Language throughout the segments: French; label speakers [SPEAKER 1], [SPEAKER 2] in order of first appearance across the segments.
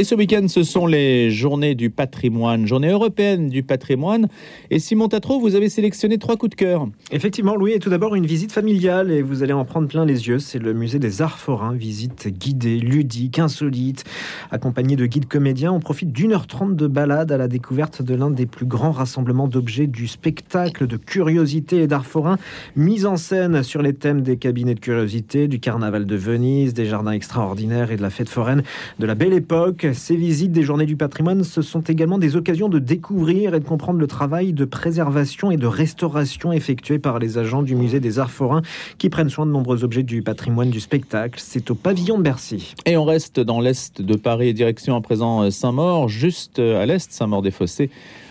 [SPEAKER 1] Et ce week-end, ce sont les journées du patrimoine, journée européenne du patrimoine. Et Simon Tatro, vous avez sélectionné trois coups de cœur.
[SPEAKER 2] Effectivement, Louis, et tout d'abord une visite familiale et vous allez en prendre plein les yeux. C'est le musée des arts forains, visite guidée, ludique, insolite, accompagnée de guides comédiens. On profite d'une heure trente de balade à la découverte de l'un des plus grands rassemblements d'objets du spectacle, de curiosités et d'art forain, mise en scène sur les thèmes des cabinets de curiosité, du carnaval de Venise, des jardins extraordinaires et de la fête foraine de la belle époque. Ces visites des journées du patrimoine, ce sont également des occasions de découvrir et de comprendre le travail de préservation et de restauration effectué par les agents du musée des arts forains qui prennent soin de nombreux objets du patrimoine du spectacle. C'est au pavillon de Bercy.
[SPEAKER 1] Et on reste dans l'est de Paris, direction à présent Saint-Maur, juste à l'est, Saint-Maur-des-Fossés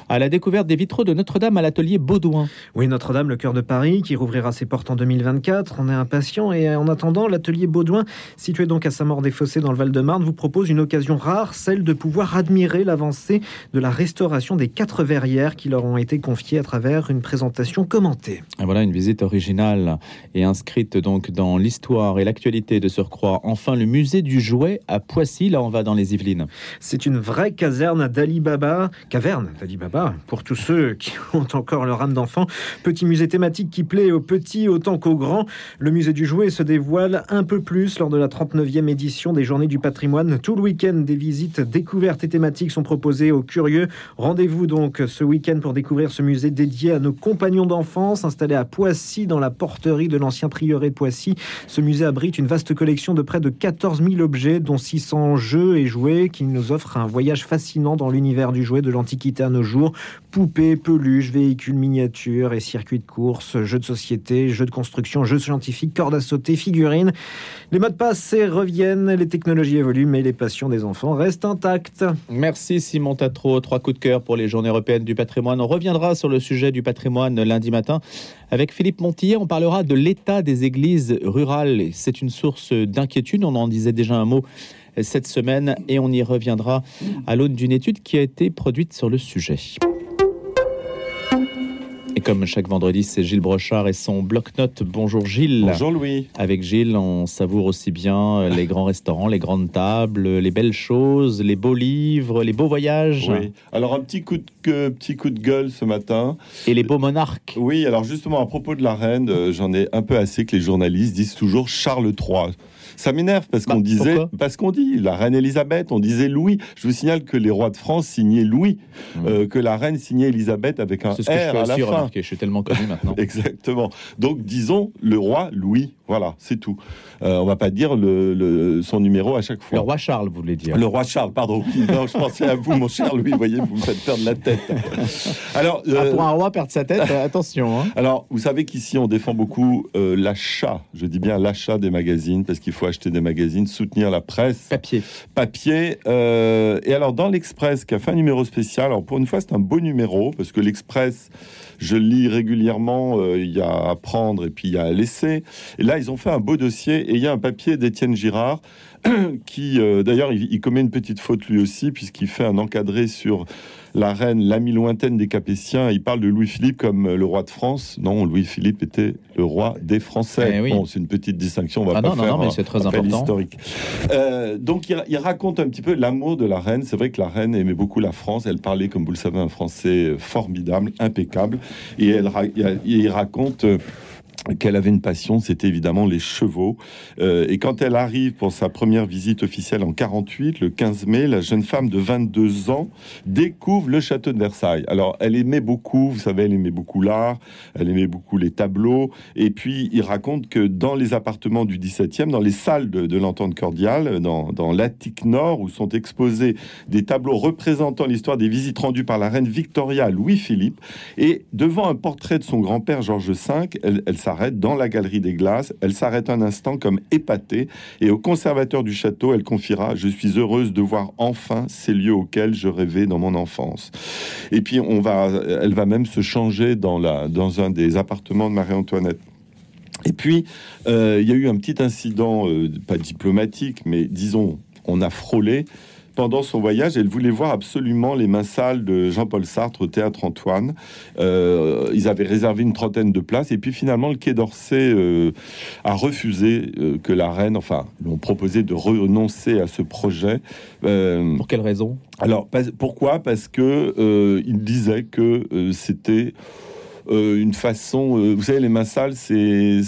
[SPEAKER 1] à la découverte des vitraux de Notre-Dame à l'atelier Baudouin.
[SPEAKER 2] Oui, Notre-Dame, le cœur de Paris, qui rouvrira ses portes en 2024. On est impatient et en attendant, l'atelier Baudouin, situé donc à Saint-Maur-des-Fossés dans le Val-de-Marne, vous propose une occasion rare, celle de pouvoir admirer l'avancée de la restauration des quatre verrières qui leur ont été confiées à travers une présentation commentée.
[SPEAKER 1] Et voilà une visite originale et inscrite donc dans l'histoire et l'actualité de surcroît. Enfin, le musée du jouet à Poissy, là on va dans les Yvelines.
[SPEAKER 2] C'est une vraie caserne d'Ali Baba, caverne d'Ali Baba pour tous ceux qui ont encore leur âme d'enfant. Petit musée thématique qui plaît aux petits autant qu'aux grands. Le musée du jouet se dévoile un peu plus lors de la 39e édition des Journées du patrimoine. Tout le week-end, des visites découvertes et thématiques sont proposées aux curieux. Rendez-vous donc ce week-end pour découvrir ce musée dédié à nos compagnons d'enfance, installé à Poissy, dans la porterie de l'ancien prieuré de Poissy. Ce musée abrite une vaste collection de près de 14 000 objets, dont 600 jeux et jouets, qui nous offrent un voyage fascinant dans l'univers du jouet de l'Antiquité à nos jours. Poupées, peluches, véhicules miniatures et circuits de course, jeux de société, jeux de construction, jeux scientifiques, cordes à sauter, figurines. Les modes passés reviennent, les technologies évoluent, mais les passions des enfants restent intactes.
[SPEAKER 1] Merci Simon Tatro. Trois coups de cœur pour les journées européennes du patrimoine. On reviendra sur le sujet du patrimoine lundi matin. Avec Philippe Montillet, on parlera de l'état des églises rurales. C'est une source d'inquiétude. On en disait déjà un mot cette semaine et on y reviendra à l'aune d'une étude qui a été produite sur le sujet. Et comme chaque vendredi, c'est Gilles Brochard et son bloc-notes. Bonjour Gilles.
[SPEAKER 3] Bonjour Louis.
[SPEAKER 1] Avec Gilles, on savoure aussi bien les grands restaurants, les grandes tables, les belles choses, les beaux livres, les beaux voyages.
[SPEAKER 3] Oui. Alors un petit coup de, petit coup de gueule ce matin.
[SPEAKER 1] Et les beaux monarques.
[SPEAKER 3] Oui, alors justement à propos de la reine, euh, j'en ai un peu assez que les journalistes disent toujours Charles III. Ça m'énerve parce qu'on bah, disait, parce qu'on dit la reine Elisabeth, on disait Louis. Je vous signale que les rois de France signaient Louis, mmh. euh, que la reine signait Elisabeth avec un R
[SPEAKER 1] je
[SPEAKER 3] à
[SPEAKER 1] la
[SPEAKER 3] fin.
[SPEAKER 1] Je suis tellement connu maintenant.
[SPEAKER 3] Exactement. Donc disons le roi Louis. Voilà, c'est tout. Euh, on va pas dire le, son numéro à chaque fois.
[SPEAKER 1] Le roi Charles, vous voulez dire
[SPEAKER 3] Le roi Charles, pardon. non, je pensais à vous, mon cher Louis. Vous voyez, vous me faites perdre la tête.
[SPEAKER 1] Alors, ah, pour un roi perdre sa tête, euh, attention. Hein.
[SPEAKER 3] Alors, vous savez qu'ici, on défend beaucoup l'achat. Je dis bien l'achat des magazines parce qu'il faut acheter des magazines, soutenir la presse.
[SPEAKER 1] Papier.
[SPEAKER 3] Papier. Euh, et alors, dans l'Express, qui a fait un numéro spécial, alors pour une fois, c'est un beau numéro, parce que l'Express, je lis régulièrement, euh, il y a à prendre et puis il y a à laisser. Et là, ils ont fait un beau dossier et il y a un papier d'Étienne Girard qui, euh, d'ailleurs, il, commet une petite faute lui aussi, puisqu'il fait un encadré sur la reine, l'ami lointaine des Capétiens. Il parle de Louis-Philippe comme euh, le roi de France. Non, Louis-Philippe était le roi des Français.
[SPEAKER 1] Eh
[SPEAKER 3] bon, c'est une petite distinction, on va
[SPEAKER 1] ah
[SPEAKER 3] pas
[SPEAKER 1] non,
[SPEAKER 3] faire
[SPEAKER 1] non, mais c'est très important.
[SPEAKER 3] historique. Euh, donc, il, raconte un petit peu l'amour de la reine. C'est vrai que la reine aimait beaucoup la France. Elle parlait, comme vous le savez, un français formidable, impeccable. Et elle, il raconte qu'elle avait une passion, c'était évidemment les chevaux. Euh, et quand elle arrive pour sa première visite officielle en 48, le 15 mai, la jeune femme de 22 ans découvre le château de Versailles. Alors, elle aimait beaucoup, vous savez, elle aimait beaucoup l'art, elle aimait beaucoup les tableaux. Et puis, il raconte que dans les appartements du 17e, dans les salles de, l'entente cordiale, dans, dans nord, où sont exposés des tableaux représentant l'histoire des visites rendues par la reine Victoria Louis-Philippe, et devant un portrait de son grand-père Georges V, elle, elle s'arrête dans la galerie des glaces. Elle s'arrête un instant comme épatée et au conservateur du château, elle confiera Je suis heureuse de voir enfin ces lieux auxquels je rêvais dans mon enfance. Et puis on va, elle va même se changer dans, la, dans un des appartements de Marie-Antoinette. Et puis, euh, il y a eu un petit incident, euh, pas diplomatique, mais disons, on a frôlé pendant son voyage, elle voulait voir absolument les mains sales de Jean-Paul Sartre au théâtre Antoine. Euh, ils avaient réservé une trentaine de places, et puis finalement, le Quai d'Orsay euh, a refusé euh, que la reine, enfin, lui ont proposé de renoncer à ce projet.
[SPEAKER 1] Pour quelle raison?
[SPEAKER 3] Alors, pas- pourquoi? Parce que il disait que c'était euh, une façon, euh, vous savez, les mains sales, c'est,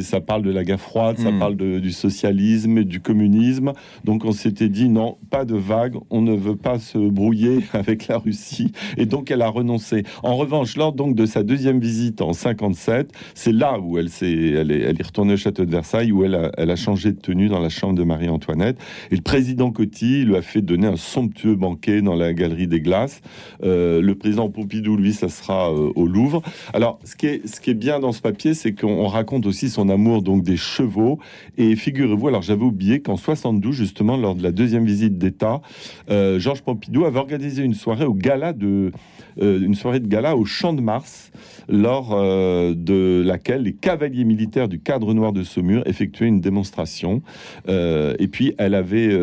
[SPEAKER 3] ça parle de la guerre froide, ça
[SPEAKER 1] Mm.
[SPEAKER 3] parle de- du socialisme, du communisme. Donc on s'était dit non, pas de vague, on ne veut pas se brouiller avec la Russie, et donc elle a renoncé. En revanche, lors donc de sa deuxième visite en 57, c'est là où elle s'est, elle est, elle est retournée au château de Versailles, où elle a, elle a changé de tenue dans la chambre de Marie-Antoinette. Et le président Coty lui a fait donner un somptueux banquet dans la galerie des glaces. Euh, le président Pompidou, lui, ça sera au Louvre. Alors, ce qui est, bien dans ce papier, c'est qu'on on raconte aussi son amour donc des chevaux. Et figurez-vous, alors j'avais oublié qu'en 72, justement, lors de la deuxième visite d'État, euh, Georges Pompidou avait organisé une soirée au gala de, euh, une soirée de gala au Champ de Mars, lors euh, de laquelle les cavaliers militaires du cadre noir de Saumur effectuaient une démonstration. Et puis, elle avait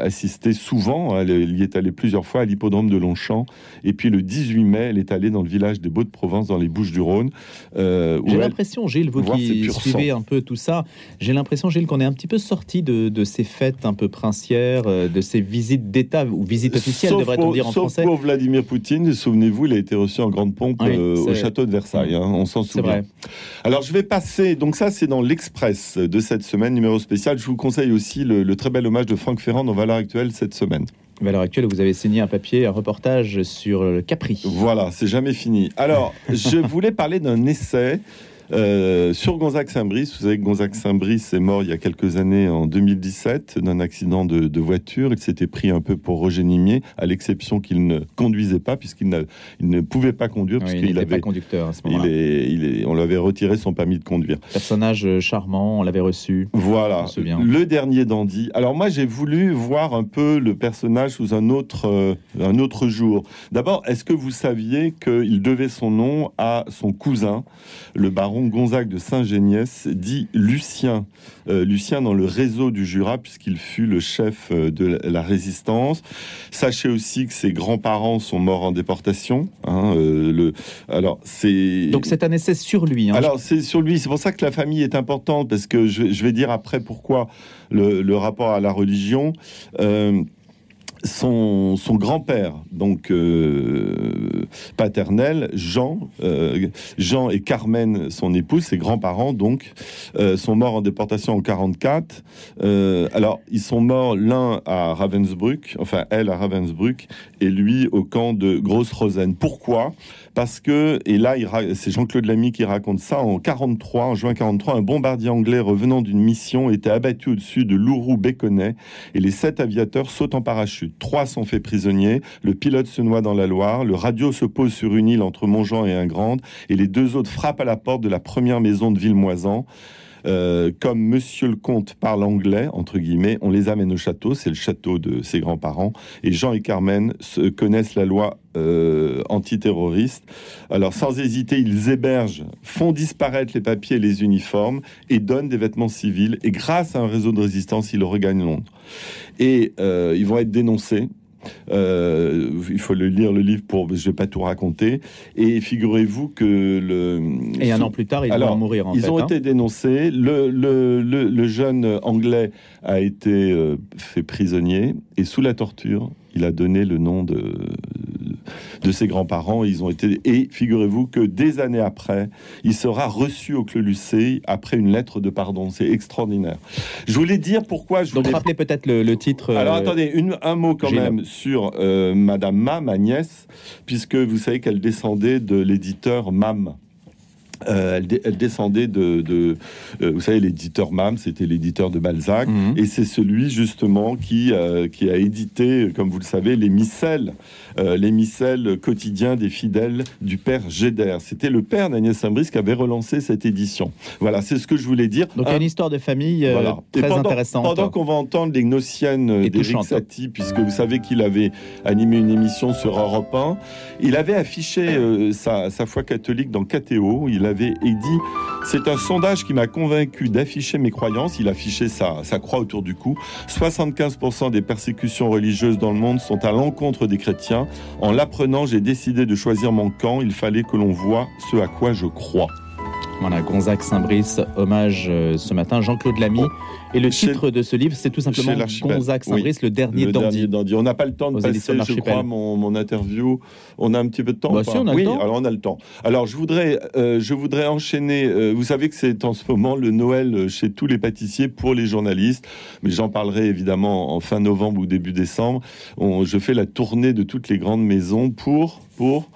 [SPEAKER 3] assisté souvent, elle, elle y est allée plusieurs fois à l'hippodrome de Longchamp. Et puis, le 18 mai, elle est allée dans le village des Dans les Bouches-du-Rhône. euh, où
[SPEAKER 1] J'ai
[SPEAKER 3] elle-
[SPEAKER 1] l'impression, Gilles, vous qui suivez un peu tout ça, j'ai l'impression, Gilles, qu'on est un petit peu sorti de, de ces fêtes un peu princières, euh, de ces visites d'État ou visites officielles, devrait-on dire en
[SPEAKER 3] sauf
[SPEAKER 1] français.
[SPEAKER 3] pour Vladimir Poutine, souvenez-vous, il a été reçu en grande pompe
[SPEAKER 1] Oui,
[SPEAKER 3] euh, au château de Versailles. hein, on s'en souvient.
[SPEAKER 1] vrai.
[SPEAKER 3] Alors je vais passer, donc ça c'est dans l'Express de cette semaine, numéro spécial. Je vous conseille aussi le, le très bel hommage de Franck Ferrand dans Valeurs Actuelles cette semaine.
[SPEAKER 1] À l'heure actuelle, vous avez signé un papier, un reportage sur le Capri.
[SPEAKER 3] Voilà, c'est jamais fini. Alors, je voulais parler d'un essai euh, sur Gonzague Saint-Brice. Vous savez que Gonzague Saint-Brice est mort il y a quelques années, en 2017, d'un accident de, de voiture. Il s'était pris un peu pour Roger Nimier, à l'exception qu'il ne conduisait pas, puisqu'il ne pouvait pas conduire,
[SPEAKER 1] Oui, il
[SPEAKER 3] puisqu'il
[SPEAKER 1] n'était pas
[SPEAKER 3] avait.
[SPEAKER 1] conducteur à ce
[SPEAKER 3] Il
[SPEAKER 1] moment-là.
[SPEAKER 3] est, il est, on lui avait retiré son permis de conduire.
[SPEAKER 1] Personnage euh, charmant, on l'avait reçu.
[SPEAKER 3] Voilà, le dernier dandy. Alors moi, j'ai voulu voir un peu le personnage sous un autre, euh, un autre jour. D'abord, est-ce que vous saviez qu'il devait son nom à son cousin, le baron Gonzague de Saint-Géniès, dit Lucien. Euh, Lucien dans le réseau du Jura, puisqu'il fut le chef euh, de la résistance. Sachez aussi que ses grands-parents sont morts en déportation. hein, euh, le, alors, c'est...
[SPEAKER 1] Donc c'est un essai sur lui. hein.
[SPEAKER 3] Alors c'est sur lui, c'est pour ça que la famille est importante parce que je, je vais dire après pourquoi le, le rapport à la religion. Euh, son, grand-père, donc euh, paternel, Jean, euh, Jean et Carmen, son épouse, ses grands-parents, donc, euh, sont morts en déportation en 44. Euh, alors, ils sont morts l'un à Ravensbrück, enfin elle à Ravensbrück, et lui au camp de Grosse-Rosen. Pourquoi? Parce que, et là, c'est Jean-Claude Lamy qui raconte ça, en 43, en juin 43, un bombardier anglais revenant d'une mission était abattu au-dessus de Lourou-Béconnet et les sept aviateurs sautent en parachute. Trois sont faits prisonniers, le pilote se noie dans la Loire, le radio se pose sur une île entre Montjean et Ingrande et les deux autres frappent à la porte de la première maison de Villemoisan. Euh, comme Monsieur le Comte parle anglais, on les amène au château, c'est le château de ses grands-parents, et Jean et Carmen se connaissent la loi euh, antiterroriste. Alors sans hésiter, ils hébergent, font disparaître les papiers et les uniformes, et donnent des vêtements civils, et grâce à un réseau de résistance, ils regagnent Londres. Et euh, ils vont être dénoncés. Euh, il faut le lire le livre pour je vais pas tout raconter et figurez-vous que le
[SPEAKER 1] Et un an plus tard, il
[SPEAKER 3] Alors,
[SPEAKER 1] en mourir en
[SPEAKER 3] ils
[SPEAKER 1] fait.
[SPEAKER 3] ont
[SPEAKER 1] hein.
[SPEAKER 3] été dénoncés. Le, le, le, le jeune anglais a été euh, fait prisonnier et sous la torture, il a donné le nom de, de ses grands-parents. Ils ont été et figurez-vous que des années après, il sera reçu au Clos Lucé après une lettre de pardon. C'est extraordinaire. Je voulais dire pourquoi je
[SPEAKER 1] Donc
[SPEAKER 3] voulais
[SPEAKER 1] rappelez peut-être le, le titre.
[SPEAKER 3] alors
[SPEAKER 1] euh,
[SPEAKER 3] attendez, une- un mot quand
[SPEAKER 1] Gilles.
[SPEAKER 3] même sur euh, Madame Ma, ma nièce, puisque vous savez qu'elle descendait de l'éditeur MAM. Euh, elle, elle descendait de, de- euh, vous savez, l'éditeur MAM, c'était l'éditeur de Balzac,
[SPEAKER 1] Mhm.
[SPEAKER 3] et c'est celui justement qui, euh, qui a édité, comme vous le savez, les missels, euh, les missels quotidiens des fidèles du père Géder. C'était le père d'Agnès Saint-Brice qui avait relancé cette édition. Voilà, c'est ce que je voulais dire.
[SPEAKER 1] Donc a une histoire de famille euh,
[SPEAKER 3] voilà.
[SPEAKER 1] Très
[SPEAKER 3] pendant,
[SPEAKER 1] intéressante.
[SPEAKER 3] Pendant qu'on va entendre les Gnossiennes
[SPEAKER 1] Et
[SPEAKER 3] d'Éric. Satie, puisque vous savez qu'il avait animé une émission sur Europe 1, il avait affiché euh, sa, sa foi catholique dans KTO. Il et dit c'est un sondage qui m'a convaincu d'afficher mes croyances. Il affichait sa, sa croix autour du cou. 75% des persécutions religieuses dans le monde sont à l'encontre des chrétiens. En l'apprenant, j'ai décidé de choisir mon camp. Il fallait que l'on voit ce à quoi je crois.
[SPEAKER 1] Voilà, Gonzague Saint-Brice, hommage euh, ce matin, Jean-Claude Lamy. Et le
[SPEAKER 3] Chez-
[SPEAKER 1] titre de ce livre, c'est tout simplement. Gonzague Saint-Brice, le dernier
[SPEAKER 3] Le
[SPEAKER 1] dandy.
[SPEAKER 3] dernier dandy. On n'a pas le temps de
[SPEAKER 1] Aux
[SPEAKER 3] passer, je crois, mon, mon interview. On a un petit peu de temps
[SPEAKER 1] Bah si, on a le
[SPEAKER 3] Oui,
[SPEAKER 1] temps.
[SPEAKER 3] alors on a le temps. Alors, je voudrais, euh, je voudrais enchaîner. euh, vous savez que c'est en ce moment le Noël chez tous les pâtissiers pour les journalistes. Mais j'en parlerai évidemment en fin novembre ou début décembre. On- je fais la tournée de toutes les grandes maisons pour, pour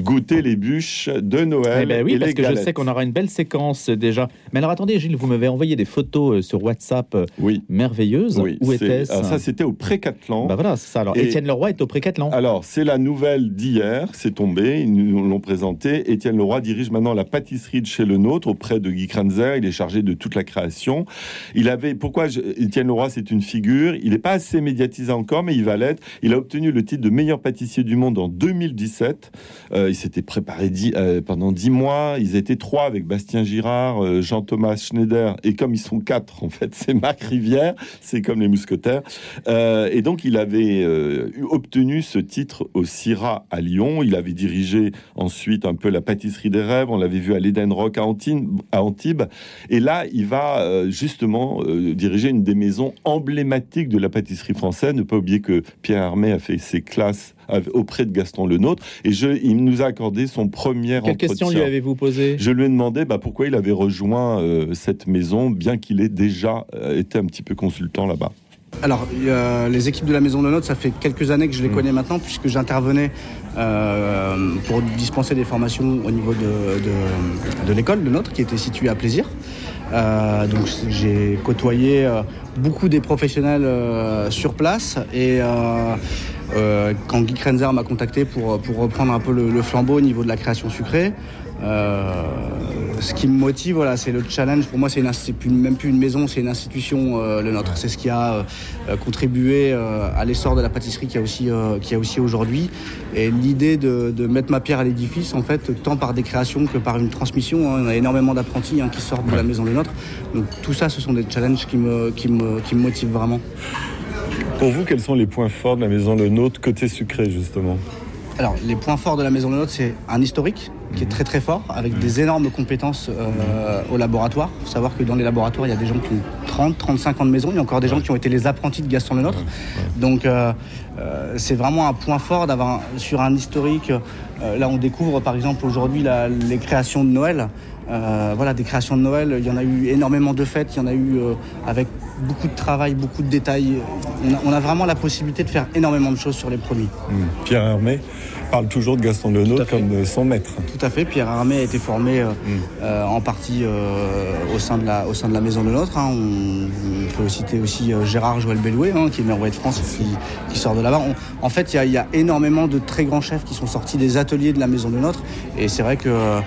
[SPEAKER 3] goûter les bûches de Noël.
[SPEAKER 1] Eh ben oui,
[SPEAKER 3] et
[SPEAKER 1] parce
[SPEAKER 3] les
[SPEAKER 1] que je sais qu'on aura une belle séquence euh, déjà. Mais alors attendez, Gilles, vous m'avez envoyé des photos euh, sur WhatsApp euh,
[SPEAKER 3] Oui.
[SPEAKER 1] merveilleuses.
[SPEAKER 3] oui
[SPEAKER 1] Où
[SPEAKER 3] c'est-
[SPEAKER 1] était-ce
[SPEAKER 3] alors Ça, c'était au Pré-Catlan.
[SPEAKER 1] Bah voilà, c'est ça. Alors,
[SPEAKER 3] Et-
[SPEAKER 1] Étienne Leroy est au Pré-Catlan.
[SPEAKER 3] Alors, c'est la nouvelle d'hier, c'est tombé, ils nous l'ont présenté. Étienne Leroy dirige maintenant la pâtisserie de chez Le Nôtre auprès de Guy Kranzer. Il est chargé de toute la création. Il avait, pourquoi je- Étienne Leroy, c'est une figure? Il n'est pas assez médiatisé encore, mais il va l'être. Il a obtenu le titre de meilleur pâtissier du monde en 2017. Euh, il s'était préparé dix- euh, pendant dix mois. Ils étaient trois avec Bastien Girard, euh, Jean-Thomas Schneider. Et comme ils sont quatre, en fait, c'est Marc Rivière. C'est comme les mousquetaires. Euh, et donc, il avait euh, obtenu ce titre au CIRA à Lyon. Il avait dirigé ensuite un peu la pâtisserie des rêves. On l'avait vu à l'Eden Rock à Antibes. à Antibes. Et là, il va euh, justement euh, diriger une des maisons emblématiques de la pâtisserie française. Ne pas oublier que Pierre Hermé a fait ses classes auprès de Gaston Lenôtre. Et je, il nous a accordé son premier
[SPEAKER 1] Quelle
[SPEAKER 3] entretien.
[SPEAKER 1] question lui avez-vous posé
[SPEAKER 3] Je lui ai demandé bah, pourquoi il avait rejoint euh, cette maison, bien qu'il ait déjà euh, été un petit peu consultant là-bas.
[SPEAKER 4] Alors, les équipes de la Maison de Notes, ça fait quelques années que je les
[SPEAKER 3] Mm.
[SPEAKER 4] connais maintenant, puisque j'intervenais euh, pour dispenser des formations au niveau de, de, de l'école de Notre, qui était située à Plaisir. Euh, donc, j'ai côtoyé euh, beaucoup des professionnels euh, sur place et euh, quand Guy Krenzer m'a contacté pour, pour reprendre un peu le, le flambeau au niveau de la création sucrée, euh, ce qui me motive, voilà, c'est le challenge. Pour moi, c'est même plus une maison, c'est une institution, euh, le nôtre. C'est ce qui a euh, contribué à l'essor de la pâtisserie qu'il y a aussi, aussi aujourd'hui. Et l'idée de, de mettre ma pierre à l'édifice, en fait, tant par des créations que par une transmission. hein. On a énormément d'apprentis hein, qui sortent de la maison Le Nôtre. Donc tout ça, ce sont des challenges qui me, qui me, qui me motivent vraiment.
[SPEAKER 3] Pour vous, quels sont les points forts de la maison Le Nôtre côté sucré, justement
[SPEAKER 4] Alors, les points forts de la Maison de Notes, c'est un historique qui est très très fort, avec des énormes compétences euh, au laboratoire. Il faut savoir que dans les laboratoires, il y a des gens qui ont 30, 35 ans de maison. Il y a encore des gens qui ont été les apprentis de Gaston Le Nôtre. Donc, euh, euh, c'est vraiment un point fort d'avoir sur un historique. là, on découvre par exemple aujourd'hui les créations de Noël. Euh, voilà, des créations de Noël, il y en a eu énormément de fêtes, il y en a eu euh, avec beaucoup de travail, beaucoup de détails. On a, on a vraiment la possibilité de faire énormément de choses sur les produits.
[SPEAKER 3] Pierre Hermé parle toujours de Gaston
[SPEAKER 4] fait.
[SPEAKER 3] comme de son maître.
[SPEAKER 4] Tout à fait. Pierre Armé a été formé euh, euh, en partie euh, au, sein de la, au sein de la Maison de Nôtre. hein. On, on peut citer aussi euh, Gérard Joël Bellouet, hein, qui est maire de France, qui, qui sort de là-bas. En fait, il y a- il y, a énormément de très grands chefs qui sont sortis des ateliers de la Maison de Nôtre. Et c'est vrai que euh,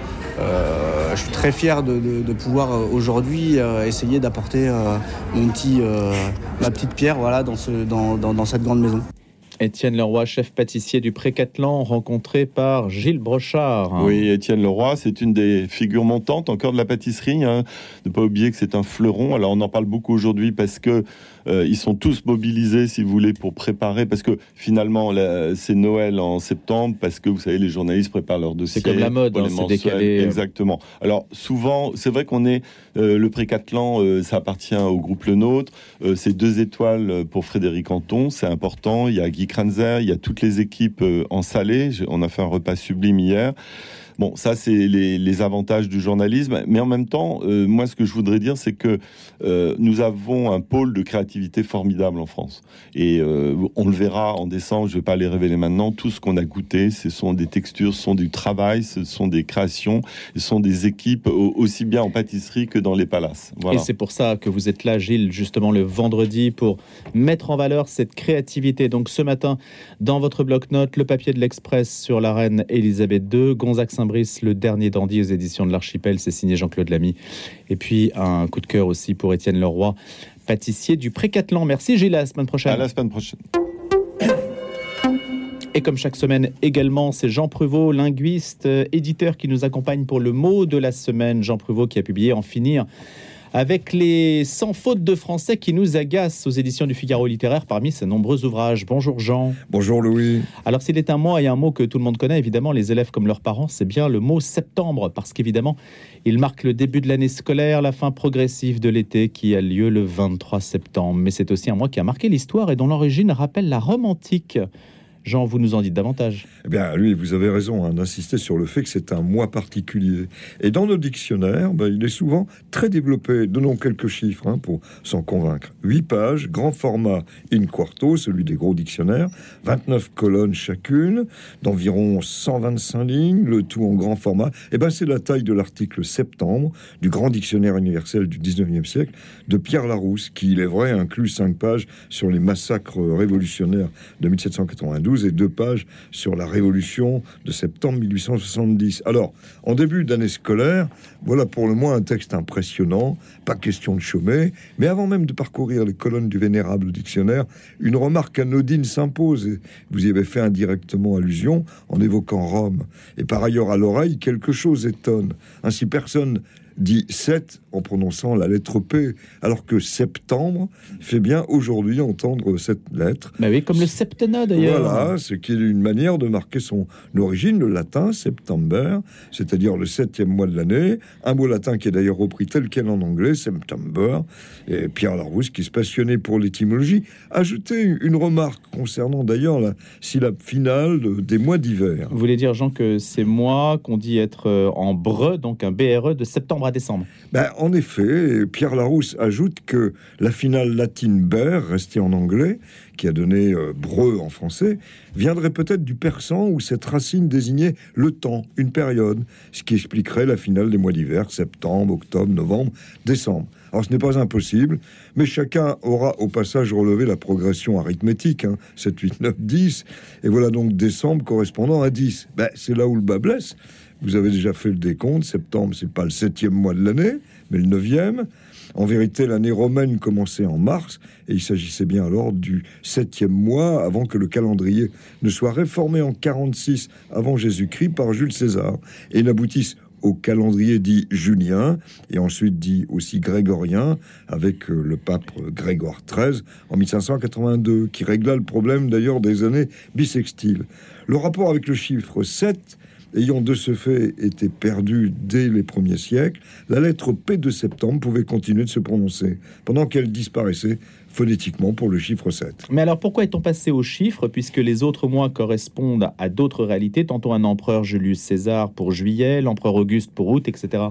[SPEAKER 4] je suis très fier de, pouvoir euh, aujourd'hui euh, essayer d'apporter euh, mon petit, ma petite pierre voilà, dans cette grande maison.
[SPEAKER 1] Étienne Leroy, chef pâtissier du Pré-Catlan, rencontré par Gilles Brochard.
[SPEAKER 3] Oui, Étienne Leroy, c'est une des figures montantes encore de la pâtisserie. Hein. Ne pas oublier que c'est un fleuron. Alors on en parle beaucoup aujourd'hui parce que euh, ils sont tous mobilisés, si vous voulez, pour préparer. Parce que finalement, c'est Noël en septembre, parce que vous savez, les journalistes préparent leurs dossiers.
[SPEAKER 1] comme la mode, hein, c'est décalé.
[SPEAKER 3] Exactement. Alors souvent, c'est vrai qu'on est euh, le Pré-Catlan, euh, ça appartient au groupe Le Nôtre. Euh, c'est deux étoiles pour Frédéric Anton, c'est important. Il y a Guy Il y a toutes les équipes euh, en salé. On a fait un repas sublime hier. Bon, ça, c'est les, avantages du journalisme. Mais en même temps, euh, moi, ce que je voudrais dire, c'est que euh, nous avons un pôle de créativité formidable en France. Et euh, on le verra en décembre, je ne vais pas les révéler maintenant. Tout ce qu'on a goûté, ce sont des textures, ce sont du travail, ce sont des créations, ce sont des équipes au- aussi bien en pâtisserie que dans les palaces. Voilà.
[SPEAKER 1] Et c'est pour ça que vous êtes là, Gilles, justement le vendredi, pour mettre en valeur cette créativité. Donc ce matin, dans votre bloc-notes, le papier de l'Express sur la reine Elisabeth II, Gonzague Saint-Brice, le dernier dandy aux éditions de l'Archipel, c'est signé Jean-Claude Lamy. Et puis un coup de cœur aussi pour Étienne Leroy, pâtissier du Pré-Catlan. Merci Gilles, à la semaine prochaine.
[SPEAKER 3] À la semaine prochaine.
[SPEAKER 1] Et comme chaque semaine également, c'est Jean Pruvot, linguiste, éditeur qui nous accompagne pour le mot de la semaine. Jean Pruvot qui a publié En finir avec les 100 fautes de français qui nous agacent aux éditions du Figaro littéraire parmi ses nombreux ouvrages. Bonjour Jean.
[SPEAKER 5] Bonjour Louis.
[SPEAKER 1] Alors s'il est un mois et un mot que tout le monde connaît, évidemment, les élèves comme leurs parents, c'est bien le mot septembre, parce qu'évidemment, il marque le début de l'année scolaire, la fin progressive de l'été qui a lieu le 23 septembre. Mais c'est aussi un mois qui a marqué l'histoire et dont l'origine rappelle la Rome antique. Jean, vous nous en dites davantage.
[SPEAKER 5] Eh bien, lui, vous avez raison hein, d'insister sur le fait que c'est un mois particulier. Et dans nos dictionnaires, ben, il est souvent très développé. Donnons quelques chiffres hein, pour s'en convaincre. 8 pages, grand format in quarto, celui des gros dictionnaires, 29 colonnes chacune, d'environ 125 lignes, le tout en grand format. Eh ben, c'est la taille de l'article septembre du grand dictionnaire universel du 19e siècle de Pierre Larousse, qui, il est vrai, inclut 5 pages sur les massacres révolutionnaires de 1792 et deux pages sur la Révolution de septembre 1870. Alors, en début d'année scolaire, voilà pour le moins un texte impressionnant, pas question de chômer, mais avant même de parcourir les colonnes du vénérable dictionnaire, une remarque anodine s'impose, et vous y avez fait indirectement allusion en évoquant Rome. Et par ailleurs, à l'oreille, quelque chose étonne. Ainsi, personne dit 7 en prononçant la lettre P, alors que septembre fait bien aujourd'hui entendre cette lettre.
[SPEAKER 1] Mais oui, comme le septennat d'ailleurs.
[SPEAKER 5] Voilà, ce qui est une manière de marquer son origine, le latin september, c'est-à-dire le septième mois de l'année, un mot latin qui est d'ailleurs repris tel quel en anglais, september, et Pierre Larousse, qui se passionnait pour l'étymologie, ajoutait une remarque concernant d'ailleurs la syllabe finale des mois d'hiver.
[SPEAKER 1] Vous voulez dire, Jean, que ces mois qu'on dit être euh, en breu, donc un BRE de septembre décembre.
[SPEAKER 5] Ben, en effet, Pierre Larousse ajoute que la finale latine ber, restée en anglais, qui a donné euh, breu en français, viendrait peut-être du persan où cette racine désignait le temps, une période, ce qui expliquerait la finale des mois d'hiver, septembre, octobre, novembre, décembre. Alors ce n'est pas impossible, mais chacun aura au passage relevé la progression arithmétique, 7, 8, 9, 10, et voilà donc décembre correspondant à 10. Ben, c'est là où le bas blesse. Vous avez déjà fait le décompte. Septembre, c'est pas le septième mois de l'année, mais le neuvième. En vérité, l'année romaine commençait en mars, et il s'agissait bien alors du septième mois avant que le calendrier ne soit réformé en 46 avant Jésus-Christ par Jules César et n'aboutisse au calendrier dit julien et ensuite dit aussi grégorien avec euh, le pape Grégoire XIII en 1582 qui régla le problème d'ailleurs des années bissextiles. Le rapport avec le chiffre 7 ayant de ce fait été perdu dès les premiers siècles, la lettre P de septembre pouvait continuer de se prononcer, pendant qu'elle disparaissait phonétiquement pour le chiffre 7.
[SPEAKER 1] Mais alors pourquoi est-on passé au chiffre, puisque les autres mois correspondent à d'autres réalités, tantôt un empereur Julius César pour juillet, l'empereur Auguste pour août, etc.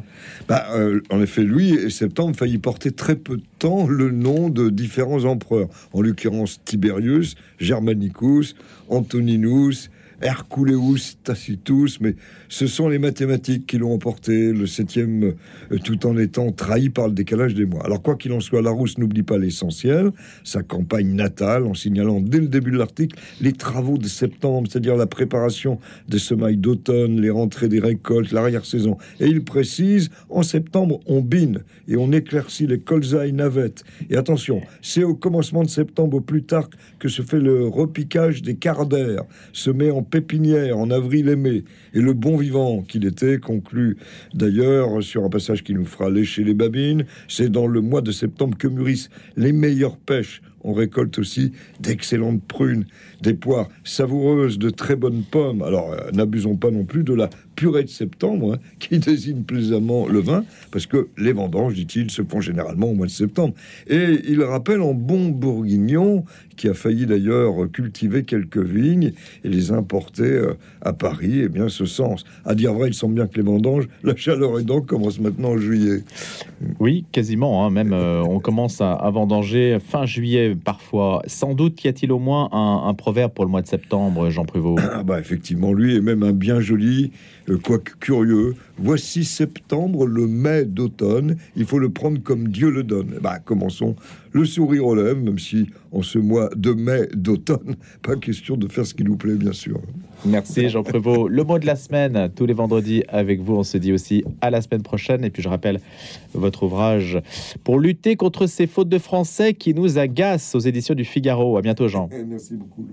[SPEAKER 5] Bah, euh, en effet, lui et septembre faillit porter très peu de temps le nom de différents empereurs, en l'occurrence Tiberius, Germanicus, Antoninus, Herculeus Tacitus, mais ce sont les mathématiques qui l'ont emporté, le septième, euh, tout en étant trahi par le décalage des mois. Alors, quoi qu'il en soit, Larousse n'oublie pas l'essentiel, sa campagne natale, en signalant dès le début de l'article les travaux de septembre, c'est-à-dire la préparation des semailles d'automne, les rentrées des récoltes, l'arrière-saison. Et il précise, en septembre, on bine et on éclaircit les colzailles navettes. Et attention, c'est au commencement de septembre, au plus tard, que se fait le repiquage des quarts d'air, semés en pépinière en avril et mai. Et le bon vivant qu'il était conclut d'ailleurs sur un passage qui nous fera lécher les babines. C'est dans le mois de septembre que mûrissent les meilleures pêches on récolte aussi d'excellentes prunes, des poires savoureuses, de très bonnes pommes. Alors, euh, n'abusons pas non plus de la purée de septembre, hein, qui désigne plaisamment le vin, parce que les vendanges, dit-il, se font généralement au mois de septembre. Et il rappelle en bon bourguignon, qui a failli d'ailleurs cultiver quelques vignes et les importer euh, à Paris, et eh bien ce sens. À dire vrai, il semble bien que les vendanges, la chaleur et donc commence maintenant en juillet.
[SPEAKER 1] Oui, quasiment. Hein, même euh, on commence à, à vendanger fin juillet parfois. Sans doute y a-t-il au moins un, proverbe pour le mois de septembre, Jean Prévost
[SPEAKER 5] ah bah Effectivement, lui est même un bien joli, euh, quoique curieux. Voici septembre, le mai d'automne. Il faut le prendre comme Dieu le donne. Bah, commençons le sourire aux lèvres, même si en ce mois de mai d'automne, pas question de faire ce qui nous plaît, bien sûr.
[SPEAKER 1] Merci Jean Prévost. Le mot de la semaine, tous les vendredis avec vous. On se dit aussi à la semaine prochaine. Et puis je rappelle votre ouvrage pour lutter contre ces fautes de français qui nous agacent aux éditions du Figaro. À bientôt Jean.
[SPEAKER 5] Merci beaucoup.